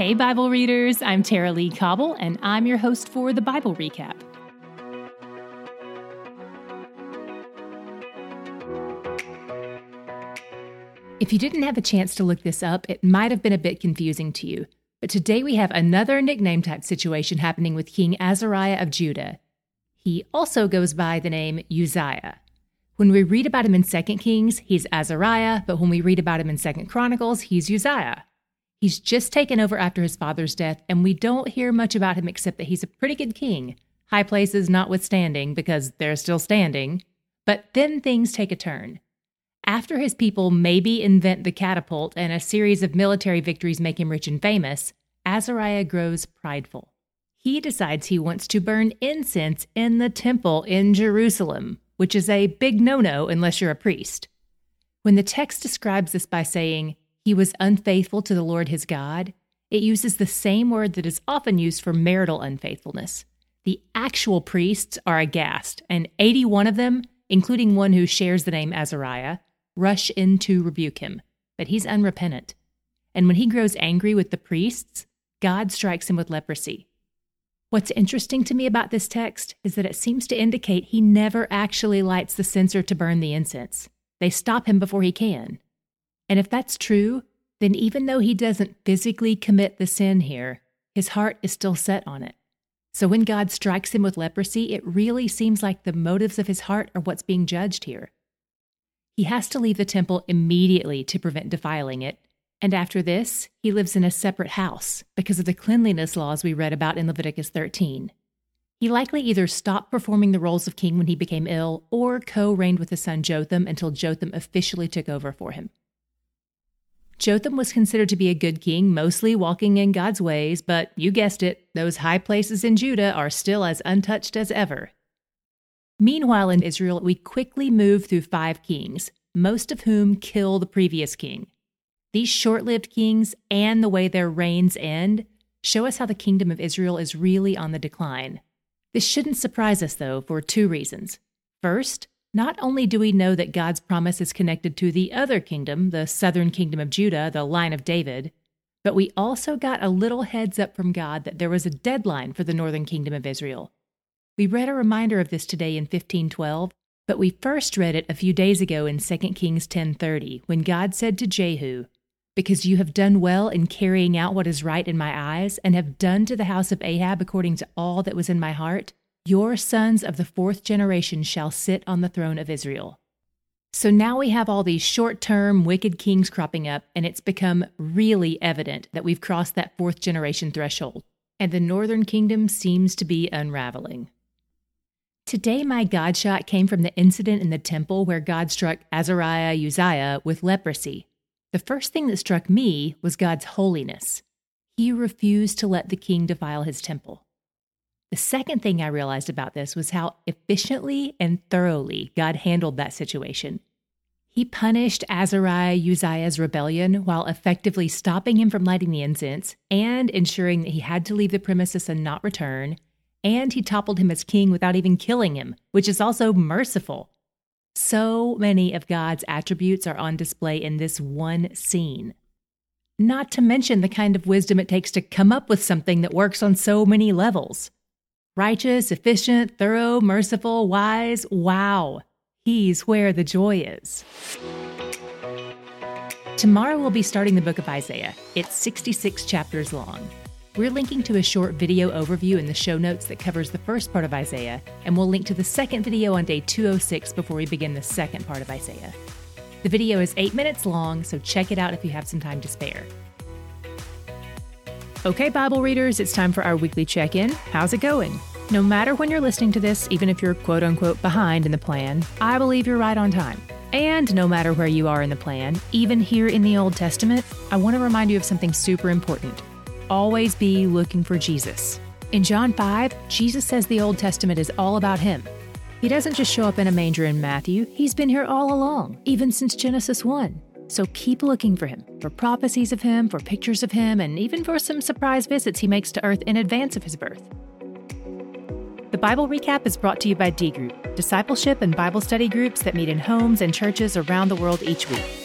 Hey, Bible readers, I'm Tara-Leigh Cobble, and I'm your host for the Bible Recap. If you didn't have a chance to look this up, it might have been a bit confusing to you. But today we have another nickname type situation happening with King Azariah of Judah. He also goes by the name Uzziah. When we read about him in 2 Kings, he's Azariah, but when we read about him in 2 Chronicles, he's Uzziah. He's just taken over after his father's death, and we don't hear much about him except that he's a pretty good king, high places notwithstanding, because they're still standing. But then things take a turn. After his people maybe invent the catapult and a series of military victories make him rich and famous, Azariah grows prideful. He decides he wants to burn incense in the temple in Jerusalem, which is a big no no unless you're a priest. When the text describes this by saying, he was unfaithful to the Lord his God, it uses the same word that is often used for marital unfaithfulness. The actual priests are aghast, and 81 of them, including one who shares the name Azariah, rush in to rebuke him. But he's unrepentant. And when he grows angry with the priests, God strikes him with leprosy. What's interesting to me about this text is that it seems to indicate he never actually lights the censer to burn the incense. They stop him before he can. And if that's true, then even though he doesn't physically commit the sin here, his heart is still set on it. So when God strikes him with leprosy, it really seems like the motives of his heart are what's being judged here. He has to leave the temple immediately to prevent defiling it, and after this, he lives in a separate house because of the cleanliness laws we read about in Leviticus 13. He likely either stopped performing the roles of king when he became ill or co reigned with his son Jotham until Jotham officially took over for him. Jotham was considered to be a good king, mostly walking in God's ways, but you guessed it, those high places in Judah are still as untouched as ever. Meanwhile, in Israel, we quickly move through five kings, most of whom kill the previous king. These short lived kings and the way their reigns end show us how the kingdom of Israel is really on the decline. This shouldn't surprise us, though, for two reasons. First, not only do we know that God's promise is connected to the other kingdom, the southern kingdom of Judah, the line of David, but we also got a little heads up from God that there was a deadline for the northern kingdom of Israel. We read a reminder of this today in 1512, but we first read it a few days ago in 2 Kings 10:30 when God said to Jehu, "Because you have done well in carrying out what is right in my eyes and have done to the house of Ahab according to all that was in my heart, your sons of the fourth generation shall sit on the throne of Israel. So now we have all these short term wicked kings cropping up, and it's become really evident that we've crossed that fourth generation threshold, and the northern kingdom seems to be unraveling. Today, my God shot came from the incident in the temple where God struck Azariah Uzziah with leprosy. The first thing that struck me was God's holiness. He refused to let the king defile his temple. The second thing I realized about this was how efficiently and thoroughly God handled that situation. He punished Azariah Uzziah's rebellion while effectively stopping him from lighting the incense and ensuring that he had to leave the premises and not return. And he toppled him as king without even killing him, which is also merciful. So many of God's attributes are on display in this one scene. Not to mention the kind of wisdom it takes to come up with something that works on so many levels righteous, efficient, thorough, merciful, wise. Wow. He's where the joy is. Tomorrow we'll be starting the book of Isaiah. It's 66 chapters long. We're linking to a short video overview in the show notes that covers the first part of Isaiah, and we'll link to the second video on day 206 before we begin the second part of Isaiah. The video is 8 minutes long, so check it out if you have some time to spare. Okay, Bible readers, it's time for our weekly check in. How's it going? No matter when you're listening to this, even if you're quote unquote behind in the plan, I believe you're right on time. And no matter where you are in the plan, even here in the Old Testament, I want to remind you of something super important. Always be looking for Jesus. In John 5, Jesus says the Old Testament is all about him. He doesn't just show up in a manger in Matthew, he's been here all along, even since Genesis 1. So keep looking for him, for prophecies of him, for pictures of him, and even for some surprise visits he makes to earth in advance of his birth. The Bible Recap is brought to you by D Group, discipleship and Bible study groups that meet in homes and churches around the world each week.